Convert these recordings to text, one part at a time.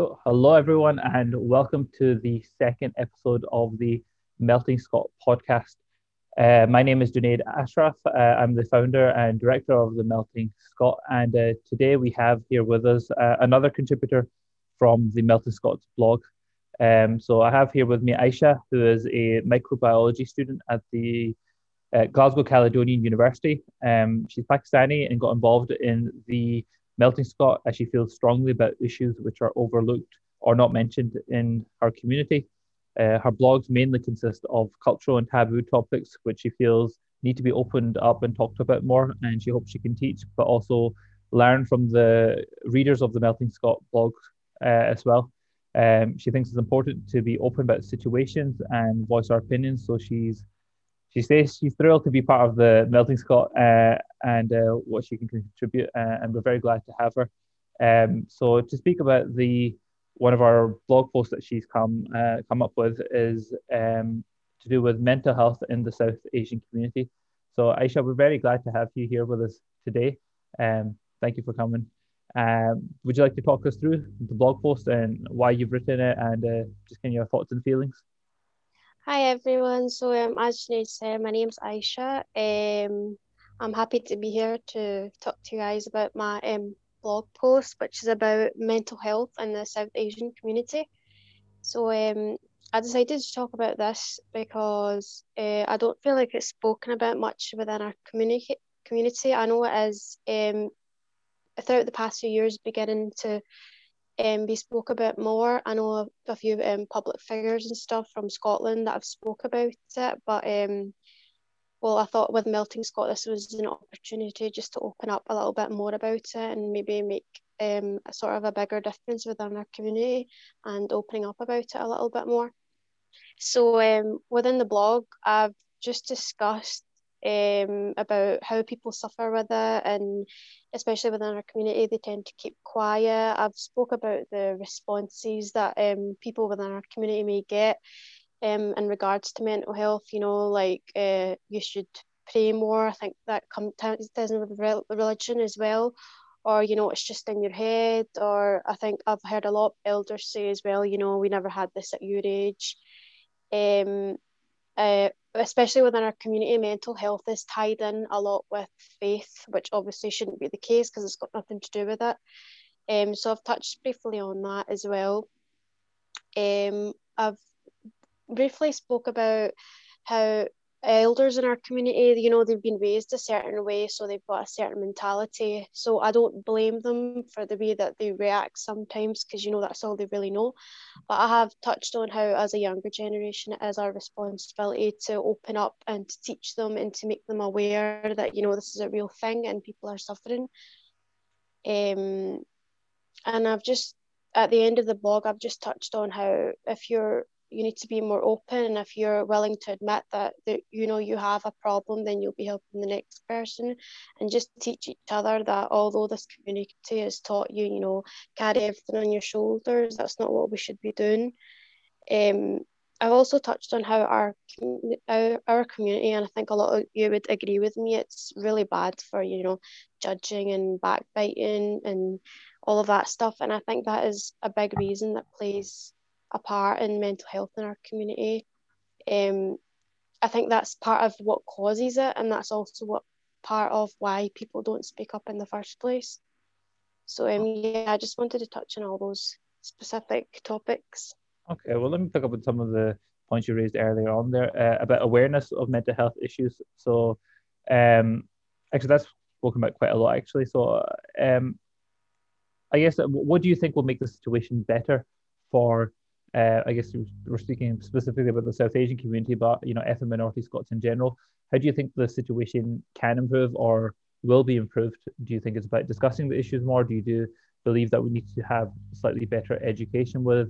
Cool. Hello, everyone, and welcome to the second episode of the Melting Scot podcast. Uh, my name is Junaid Ashraf. Uh, I'm the founder and director of the Melting Scot, and uh, today we have here with us uh, another contributor from the Melting Scot blog. Um, so I have here with me Aisha, who is a microbiology student at the uh, Glasgow Caledonian University. Um, she's Pakistani and got involved in the Melting Scot as she feels strongly about issues which are overlooked or not mentioned in her community. Uh, her blogs mainly consist of cultural and taboo topics which she feels need to be opened up and talked about more, and she hopes she can teach, but also learn from the readers of the Melting Scot blog uh, as well. Um, she thinks it's important to be open about situations and voice our opinions, so she's she says she's thrilled to be part of the Melting Scot uh, and uh, what she can contribute, uh, and we're very glad to have her. Um, so to speak about the one of our blog posts that she's come uh, come up with is um, to do with mental health in the South Asian community. So Aisha, we're very glad to have you here with us today. Um, thank you for coming. Um, would you like to talk us through the blog post and why you've written it, and uh, just kind of your thoughts and feelings? Hi everyone. So um, as Junaid said, my name's Aisha. Um, I'm happy to be here to talk to you guys about my um, blog post, which is about mental health in the South Asian community. So um, I decided to talk about this because uh, I don't feel like it's spoken about much within our community. Community, I know it is um, throughout the past few years beginning to um, be spoke about more. I know a, a few um, public figures and stuff from Scotland that have spoke about it, but um, well, I thought with Melting Scot, this was an opportunity just to open up a little bit more about it and maybe make um, a sort of a bigger difference within our community and opening up about it a little bit more. So um, within the blog, I've just discussed um, about how people suffer with it and especially within our community they tend to keep quiet. I've spoke about the responses that um, people within our community may get um, in regards to mental health you know like uh, you should pray more. I think that comes with religion as well or you know it's just in your head or i think i've heard a lot of elders say as well you know we never had this at your age. Um, uh, especially within our community, mental health is tied in a lot with faith, which obviously shouldn't be the case because it's got nothing to do with it. Um, so I've touched briefly on that as well. Um, I've briefly spoke about how elders in our community, you know, they've been raised a certain way, so they've got a certain mentality. So I don't blame them for the way that they react sometimes, because you know that's all they really know. But I have touched on how, as a younger generation, it is our responsibility to open up and to teach them and to make them aware that you know this is a real thing and people are suffering. Um, and I've just at the end of the blog, I've just touched on how if you're you need to be more open and if you're willing to admit that, that you know you have a problem then you'll be helping the next person and just teach each other that although this community has taught you you know carry everything on your shoulders that's not what we should be doing um, I've also touched on how our, our our community, and I think a lot of you would agree with me. It's really bad for you know judging and backbiting and all of that stuff, and I think that is a big reason that plays a part in mental health in our community. Um, I think that's part of what causes it, and that's also what part of why people don't speak up in the first place. So um, yeah, I just wanted to touch on all those specific topics. Okay, well, let me pick up on some of the points you raised earlier on there uh, about awareness of mental health issues. So, um, actually, that's spoken about quite a lot, actually. So, um, I guess, uh, what do you think will make the situation better for uh, I guess we're speaking specifically about the South Asian community, but you know, ethnic minority Scots in general. How do you think the situation can improve or will be improved? Do you think it's about discussing the issues more? Do you do believe that we need to have slightly better education with?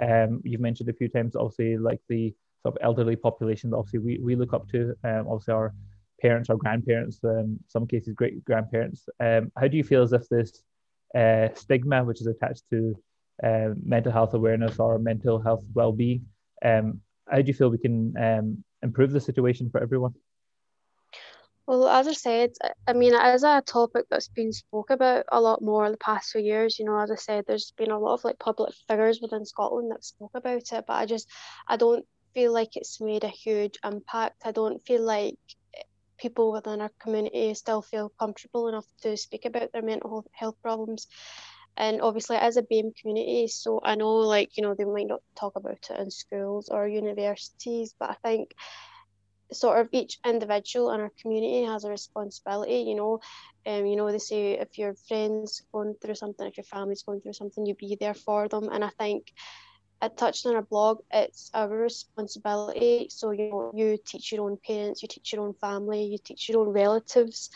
Um, you've mentioned a few times, obviously, like the sort of elderly population that obviously we, we look up to. Um, obviously, our parents, our grandparents, um, some cases great grandparents. Um, how do you feel as if this uh, stigma, which is attached to uh, mental health awareness or mental health well-being. Um, how do you feel we can um, improve the situation for everyone? Well, as I said, I mean, is a topic that's been spoke about a lot more in the past few years. You know, as I said, there's been a lot of like public figures within Scotland that spoke about it, but I just, I don't feel like it's made a huge impact. I don't feel like people within our community still feel comfortable enough to speak about their mental health problems. And obviously, as a BAME community, so I know, like, you know, they might not talk about it in schools or universities, but I think sort of each individual in our community has a responsibility you know. Um you know they say if your friends going through something if your family's going through something you be there for them. And i think I touched on our blog it's our responsibility. So you know you teach your own parents you teach your own family you teach your own relatives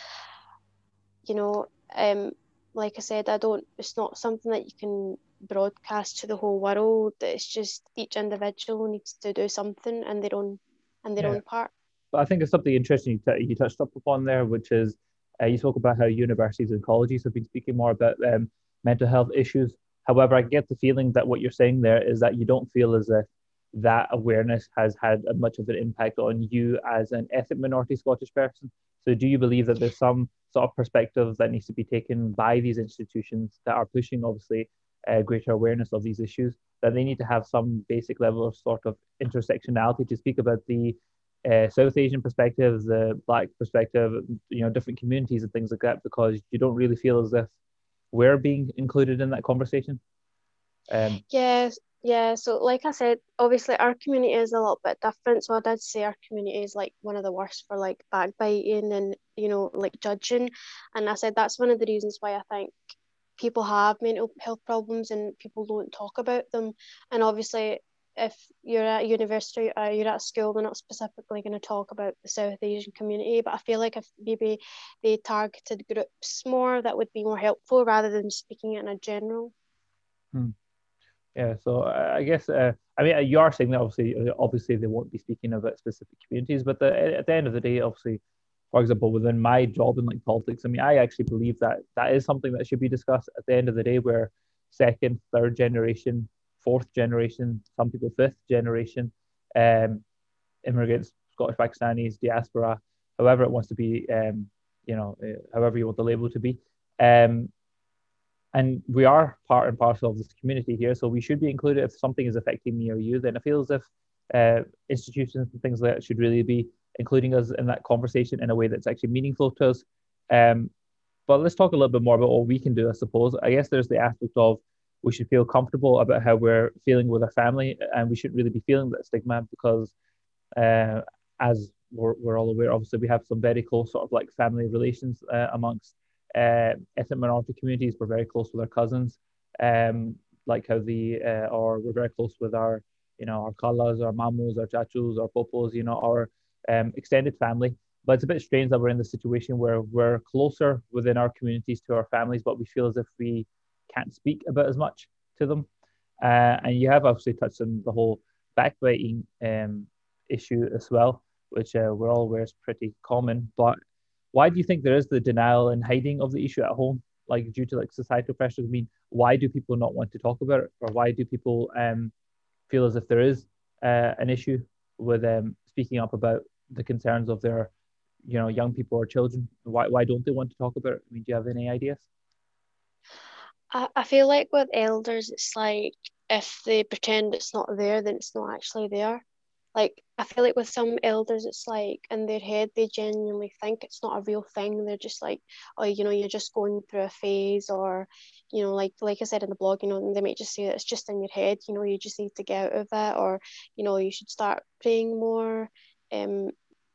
you know um like i said i don't it's not something that you can broadcast to the whole world it's just each individual needs to do something in their own in their yeah. own part but I think it's something interesting you, t- you touched up upon there, which is uh, you spoke about how universities and colleges have been speaking more about um, mental health issues. However, I get the feeling that what you're saying there is that you don't feel as if that awareness has had much of an impact on you as an ethnic minority Scottish person. So, do you believe that there's some sort of perspective that needs to be taken by these institutions that are pushing, obviously, uh, greater awareness of these issues? That they need to have some basic level of sort of intersectionality to speak about the uh, South Asian perspective, the Black perspective, you know, different communities and things like that, because you don't really feel as if we're being included in that conversation. Um, yes, yeah. So, like I said, obviously our community is a little bit different. So I did say our community is like one of the worst for like backbiting and you know like judging, and I said that's one of the reasons why I think people have mental health problems and people don't talk about them. And obviously, if you're at university or you're at school, they're not specifically going to talk about the South Asian community. But I feel like if maybe they targeted groups more, that would be more helpful rather than speaking in a general. Hmm. Yeah, so uh, I guess uh, I mean you are saying that obviously uh, obviously they won't be speaking about specific communities, but the, at the end of the day, obviously, for example, within my job in like politics, I mean I actually believe that that is something that should be discussed at the end of the day, where second, third generation fourth generation, some people fifth generation um, immigrants, Scottish Pakistanis, diaspora, however it wants to be, um, you know, uh, however you want the label to be. Um, and we are part and parcel of this community here, so we should be included. If something is affecting me or you, then it feels as if uh, institutions and things like that should really be including us in that conversation in a way that's actually meaningful to us. Um, but let's talk a little bit more about what we can do, I suppose. I guess there's the aspect of we should feel comfortable about how we're feeling with our family, and we shouldn't really be feeling that stigma because, uh, as we're, we're all aware, obviously we have some very close sort of like family relations uh, amongst uh, ethnic minority communities. We're very close with our cousins, um, like how the uh, or we're very close with our you know our kalas, our mamus, our chachus, our popos, you know our um, extended family. But it's a bit strange that we're in the situation where we're closer within our communities to our families, but we feel as if we can't speak about as much to them. Uh, and you have obviously touched on the whole backbiting um, issue as well, which uh, we're all aware is pretty common. But why do you think there is the denial and hiding of the issue at home, like due to like societal pressures? I mean, why do people not want to talk about it, or why do people um, feel as if there is uh, an issue with um, speaking up about the concerns of their, you know, young people or children? Why why don't they want to talk about it? I mean, do you have any ideas? I, I feel like with elders, it's like if they pretend it's not there, then it's not actually there. Like, I feel like with some elders, it's like in their head, they genuinely think it's not a real thing. They're just like, oh, you know, you're just going through a phase, or, you know, like like I said in the blog, you know, they might just say that it's just in your head, you know, you just need to get out of it, or, you know, you should start praying more. Um,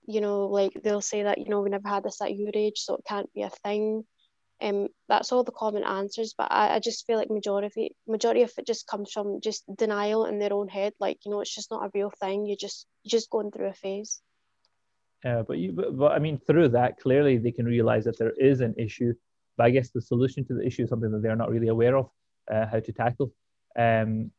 you know, like they'll say that, you know, we never had this at your age, so it can't be a thing. Um, that's all the common answers, but I, I just feel like majority majority of it just comes from just denial in their own head. Like you know, it's just not a real thing. You just you're just going through a phase. Yeah, but you but, but I mean through that clearly they can realize that there is an issue. But I guess the solution to the issue is something that they're not really aware of uh, how to tackle. Um,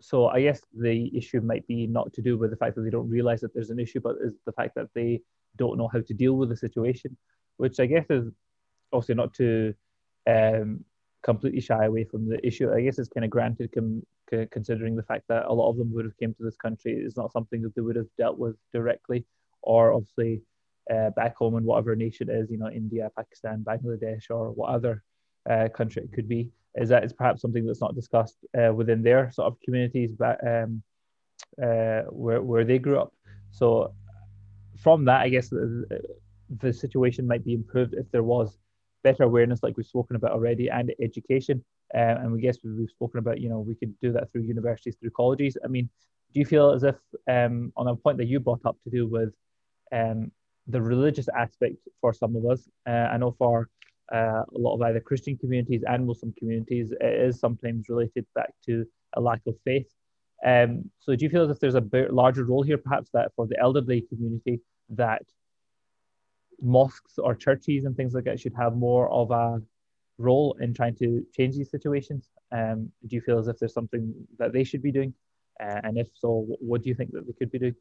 so I guess the issue might be not to do with the fact that they don't realize that there's an issue, but is the fact that they don't know how to deal with the situation, which I guess is obviously not to um, completely shy away from the issue. I guess it's kind of granted, com- considering the fact that a lot of them would have came to this country. It's not something that they would have dealt with directly, or obviously uh, back home in whatever nation it is, you know, India, Pakistan, Bangladesh, or what other uh, country it could be, is that it's perhaps something that's not discussed uh, within their sort of communities, but um, uh, where where they grew up. So from that, I guess the, the situation might be improved if there was better awareness, like we've spoken about already, and education. Uh, and we guess we've spoken about, you know, we could do that through universities, through colleges. I mean, do you feel as if, um, on a point that you brought up to do with um, the religious aspect for some of us, uh, I know for uh, a lot of either Christian communities and Muslim communities, it is sometimes related back to a lack of faith. Um, so do you feel as if there's a larger role here, perhaps that for the elderly community, that mosques or churches and things like that should have more of a role in trying to change these situations? Um, do you feel as if there's something that they should be doing? Uh, and if so, what do you think that they could be doing?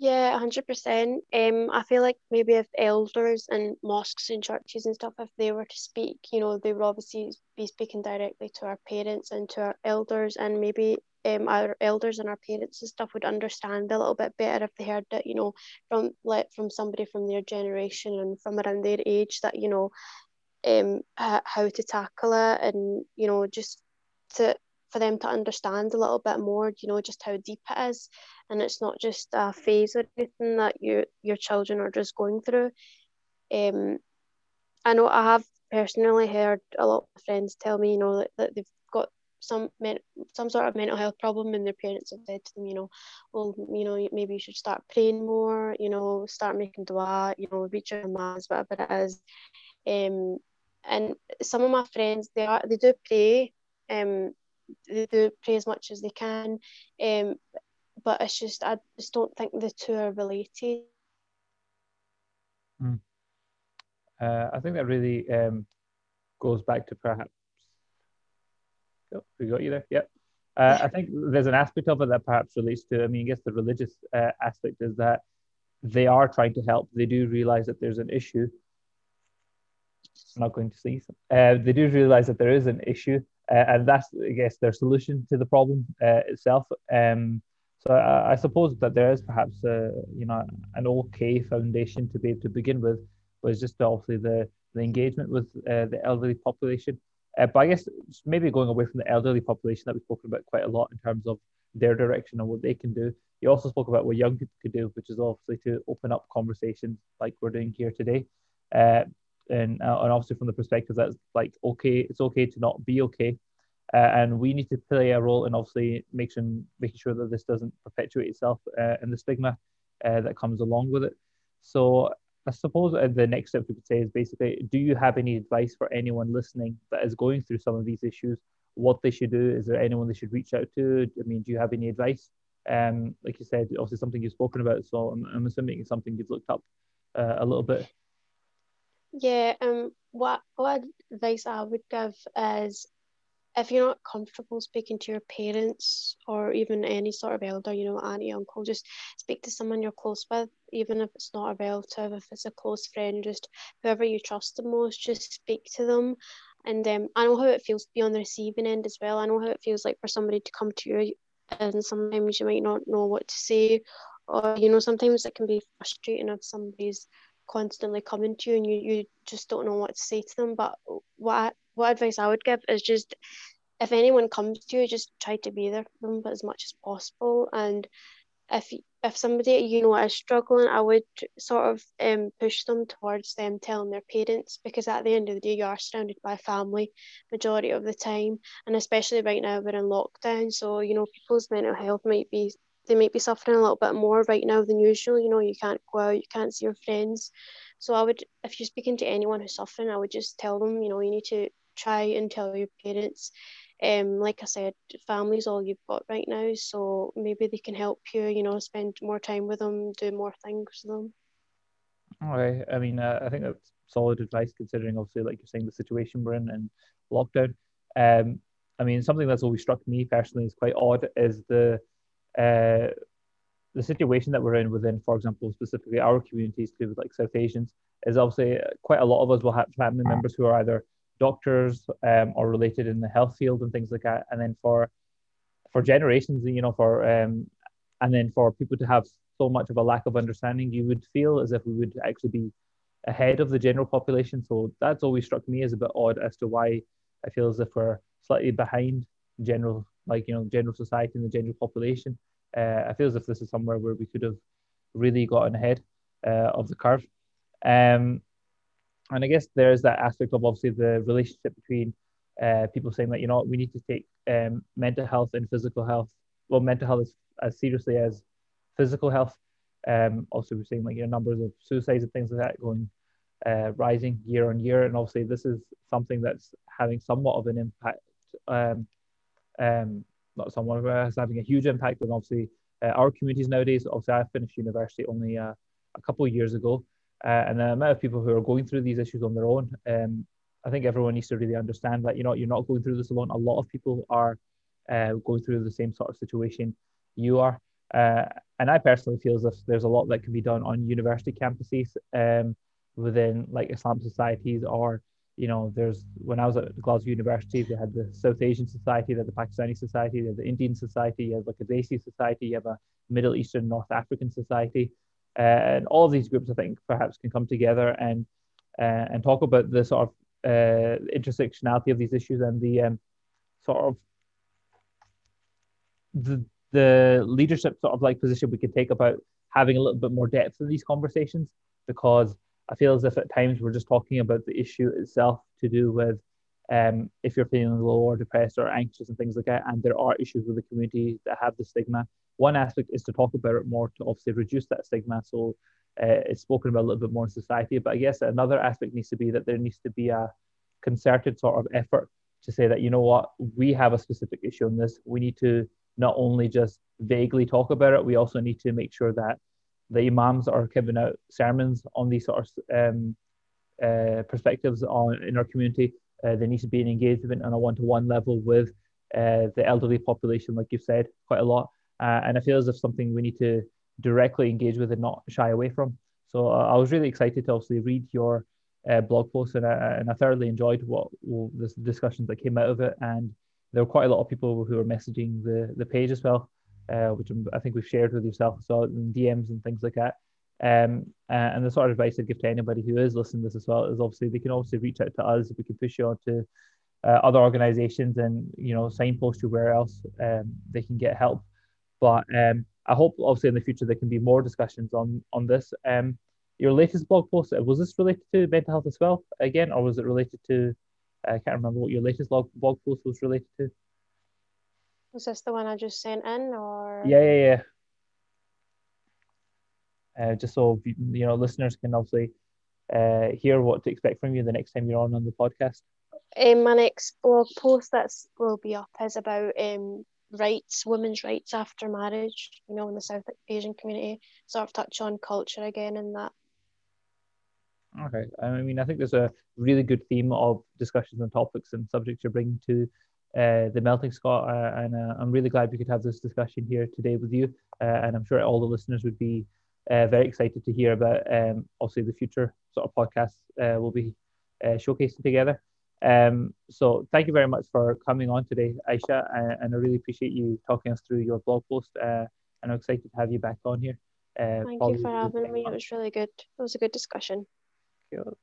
Yeah, hundred percent. Um, I feel like maybe if elders and mosques and churches and stuff, if they were to speak, you know, they would obviously be speaking directly to our parents and to our elders, and maybe um our elders and our parents and stuff would understand a little bit better if they heard that, you know, from like from somebody from their generation and from around their age that you know, um, how to tackle it, and you know, just to for them to understand a little bit more, you know, just how deep it is. And it's not just a phase or anything that you, your children are just going through. Um, I know I have personally heard a lot of friends tell me, you know, that, that they've some men- some sort of mental health problem and their parents have said to them, you know, well, you know, maybe you should start praying more, you know, start making dua, you know, reach your mass, whatever it is. Um, and some of my friends, they are they do pray, um, they do pray as much as they can. Um, but it's just I just don't think the two are related. Mm. Uh, I think that really um, goes back to perhaps. Oh, we got you there. Yep. Uh, I think there's an aspect of it that perhaps relates to. I mean, I guess the religious uh, aspect is that they are trying to help. They do realize that there's an issue. I'm not going to sneeze. Uh, they do realize that there is an issue, uh, and that's I guess their solution to the problem uh, itself. Um, so I, I, suppose that there is perhaps a, you know an okay foundation to be able to begin with, but it's just obviously the the engagement with uh, the elderly population. Uh, but I guess maybe going away from the elderly population that we've spoken about quite a lot in terms of their direction and what they can do. You also spoke about what young people could do, which is obviously to open up conversations like we're doing here today. Uh, and, uh, and obviously from the perspective that's like okay it's okay to not be okay uh, and we need to play a role in obviously making making sure that this doesn't perpetuate itself uh, and the stigma uh, that comes along with it so i suppose uh, the next step we could say is basically do you have any advice for anyone listening that is going through some of these issues? What they should do? Is there anyone they should reach out to? I mean do you have any advice? Um, like you said, obviously something you've spoken about, so I'm, I'm assuming it's something you've looked up uh, a little bit. Yeah, um, what what advice I would give is if you're not comfortable speaking to your parents or even any sort of elder, you know, auntie, uncle, just speak to someone you're close with, even if it's not a relative, if it's a close friend, just whoever you trust the most, just speak to them. And um, I know how it feels to be on the receiving end as well. I know how it feels like for somebody to come to you, and sometimes you might not know what to say, or you know, sometimes it can be frustrating if somebody's constantly coming to you and you, you just don't know what to say to them. But what what advice I would give is just if anyone comes to you, just try to be there for them as much as possible. And if if somebody you know is struggling, I would sort of um, push them towards them telling their parents because at the end of the day, you are surrounded by family majority of the time, and especially right now we're in lockdown, so you know people's mental health might be they might be suffering a little bit more right now than usual. You know, you can't go out, you can't see your friends. So I would, if you're speaking to anyone who's suffering, I would just tell them, you know, you need to try and tell your parents. Um, like I said, family's all you've got right now, so maybe they can help you. You know, spend more time with them, do more things with them. All right. I mean, uh, I think that's solid advice considering, obviously, like you're saying, the situation we're in and lockdown. Um, I mean, something that's always struck me personally is quite odd is the uh, the situation that we're in within, for example, specifically our communities to do with like South Asians, is obviously quite a lot of us will have family members who are either doctors um, or related in the health field and things like that. And then for for generations, you know, for um, and then for people to have so much of a lack of understanding, you would feel as if we would actually be ahead of the general population. So that's always struck me as a bit odd as to why I feel as if we're slightly behind general, like you know, general society and the general population. Uh, I feel as if this is somewhere where we could have really gotten ahead uh, of the curve. Um, and I guess there's that aspect of obviously the relationship between uh, people saying that you know we need to take um, mental health and physical health, well, mental health as, as seriously as physical health. Um, also, we're seeing like your numbers of suicides and things like that going uh, rising year on year, and obviously this is something that's having somewhat of an impact. Um, um, not somewhat, but it's having a huge impact on obviously uh, our communities nowadays. Obviously, I finished university only uh, a couple of years ago, uh, and the amount of people who are going through these issues on their own. Um, I think everyone needs to really understand that you know you're not going through this alone. A lot of people are uh, going through the same sort of situation you are. Uh, and I personally feel as if there's a lot that can be done on university campuses um, within like Islam societies or you know there's when I was at Glasgow University they had the South Asian Society, they had the Pakistani Society, they had the Indian Society, you have like a Desi Society, you have a Middle Eastern North African Society, and all of these groups I think perhaps can come together and uh, and talk about the sort of uh, intersectionality of these issues and the um, sort of the the leadership sort of like position we can take about having a little bit more depth in these conversations because I feel as if at times we're just talking about the issue itself to do with um, if you're feeling low or depressed or anxious and things like that, and there are issues with the community that have the stigma. One aspect is to talk about it more to obviously reduce that stigma, so uh, it's spoken about a little bit more in society. But I guess another aspect needs to be that there needs to be a concerted sort of effort to say that you know what we have a specific issue on this. We need to not only just vaguely talk about it, we also need to make sure that the imams are giving out sermons on these sort of um, uh, perspectives on in our community. Uh, there needs to be an engagement on a one-to-one level with uh, the elderly population, like you've said, quite a lot. Uh, and I feel as if something we need to directly engage with and not shy away from. So uh, I was really excited to obviously read your uh, blog post, and I, and I thoroughly enjoyed what well, the discussions that came out of it. And there were quite a lot of people who were messaging the the page as well, uh, which I think we've shared with yourself as well in DMs and things like that. Um, uh, and the sort of advice I'd give to anybody who is listening to this as well is obviously they can obviously reach out to us. We can push you on to uh, other organizations and you know signpost you where else um, they can get help. But um, I hope obviously in the future there can be more discussions on on this. Um, your latest blog post was this related to mental health as well again, or was it related to? I can't remember what your latest blog blog post was related to. Was this the one I just sent in, or? Yeah, yeah, yeah. Uh, just so you know, listeners can obviously uh, hear what to expect from you the next time you're on on the podcast. Um, my next blog post that will be up is about um, rights, women's rights after marriage, you know, in the South Asian community, sort of touch on culture again and that. Okay. I mean, I think there's a really good theme of discussions and topics and subjects you're bringing to uh, the Melting Scot, uh, and uh, I'm really glad we could have this discussion here today with you. Uh, and I'm sure all the listeners would be uh, very excited to hear about, um, obviously, the future sort of podcasts uh, we'll be showcasing together. Um, so thank you very much for coming on today, Aisha, and I really appreciate you talking us through your blog post. Uh, and I'm excited to have you back on here. Uh, thank you for having me. It was really good. It was a good discussion. Cool.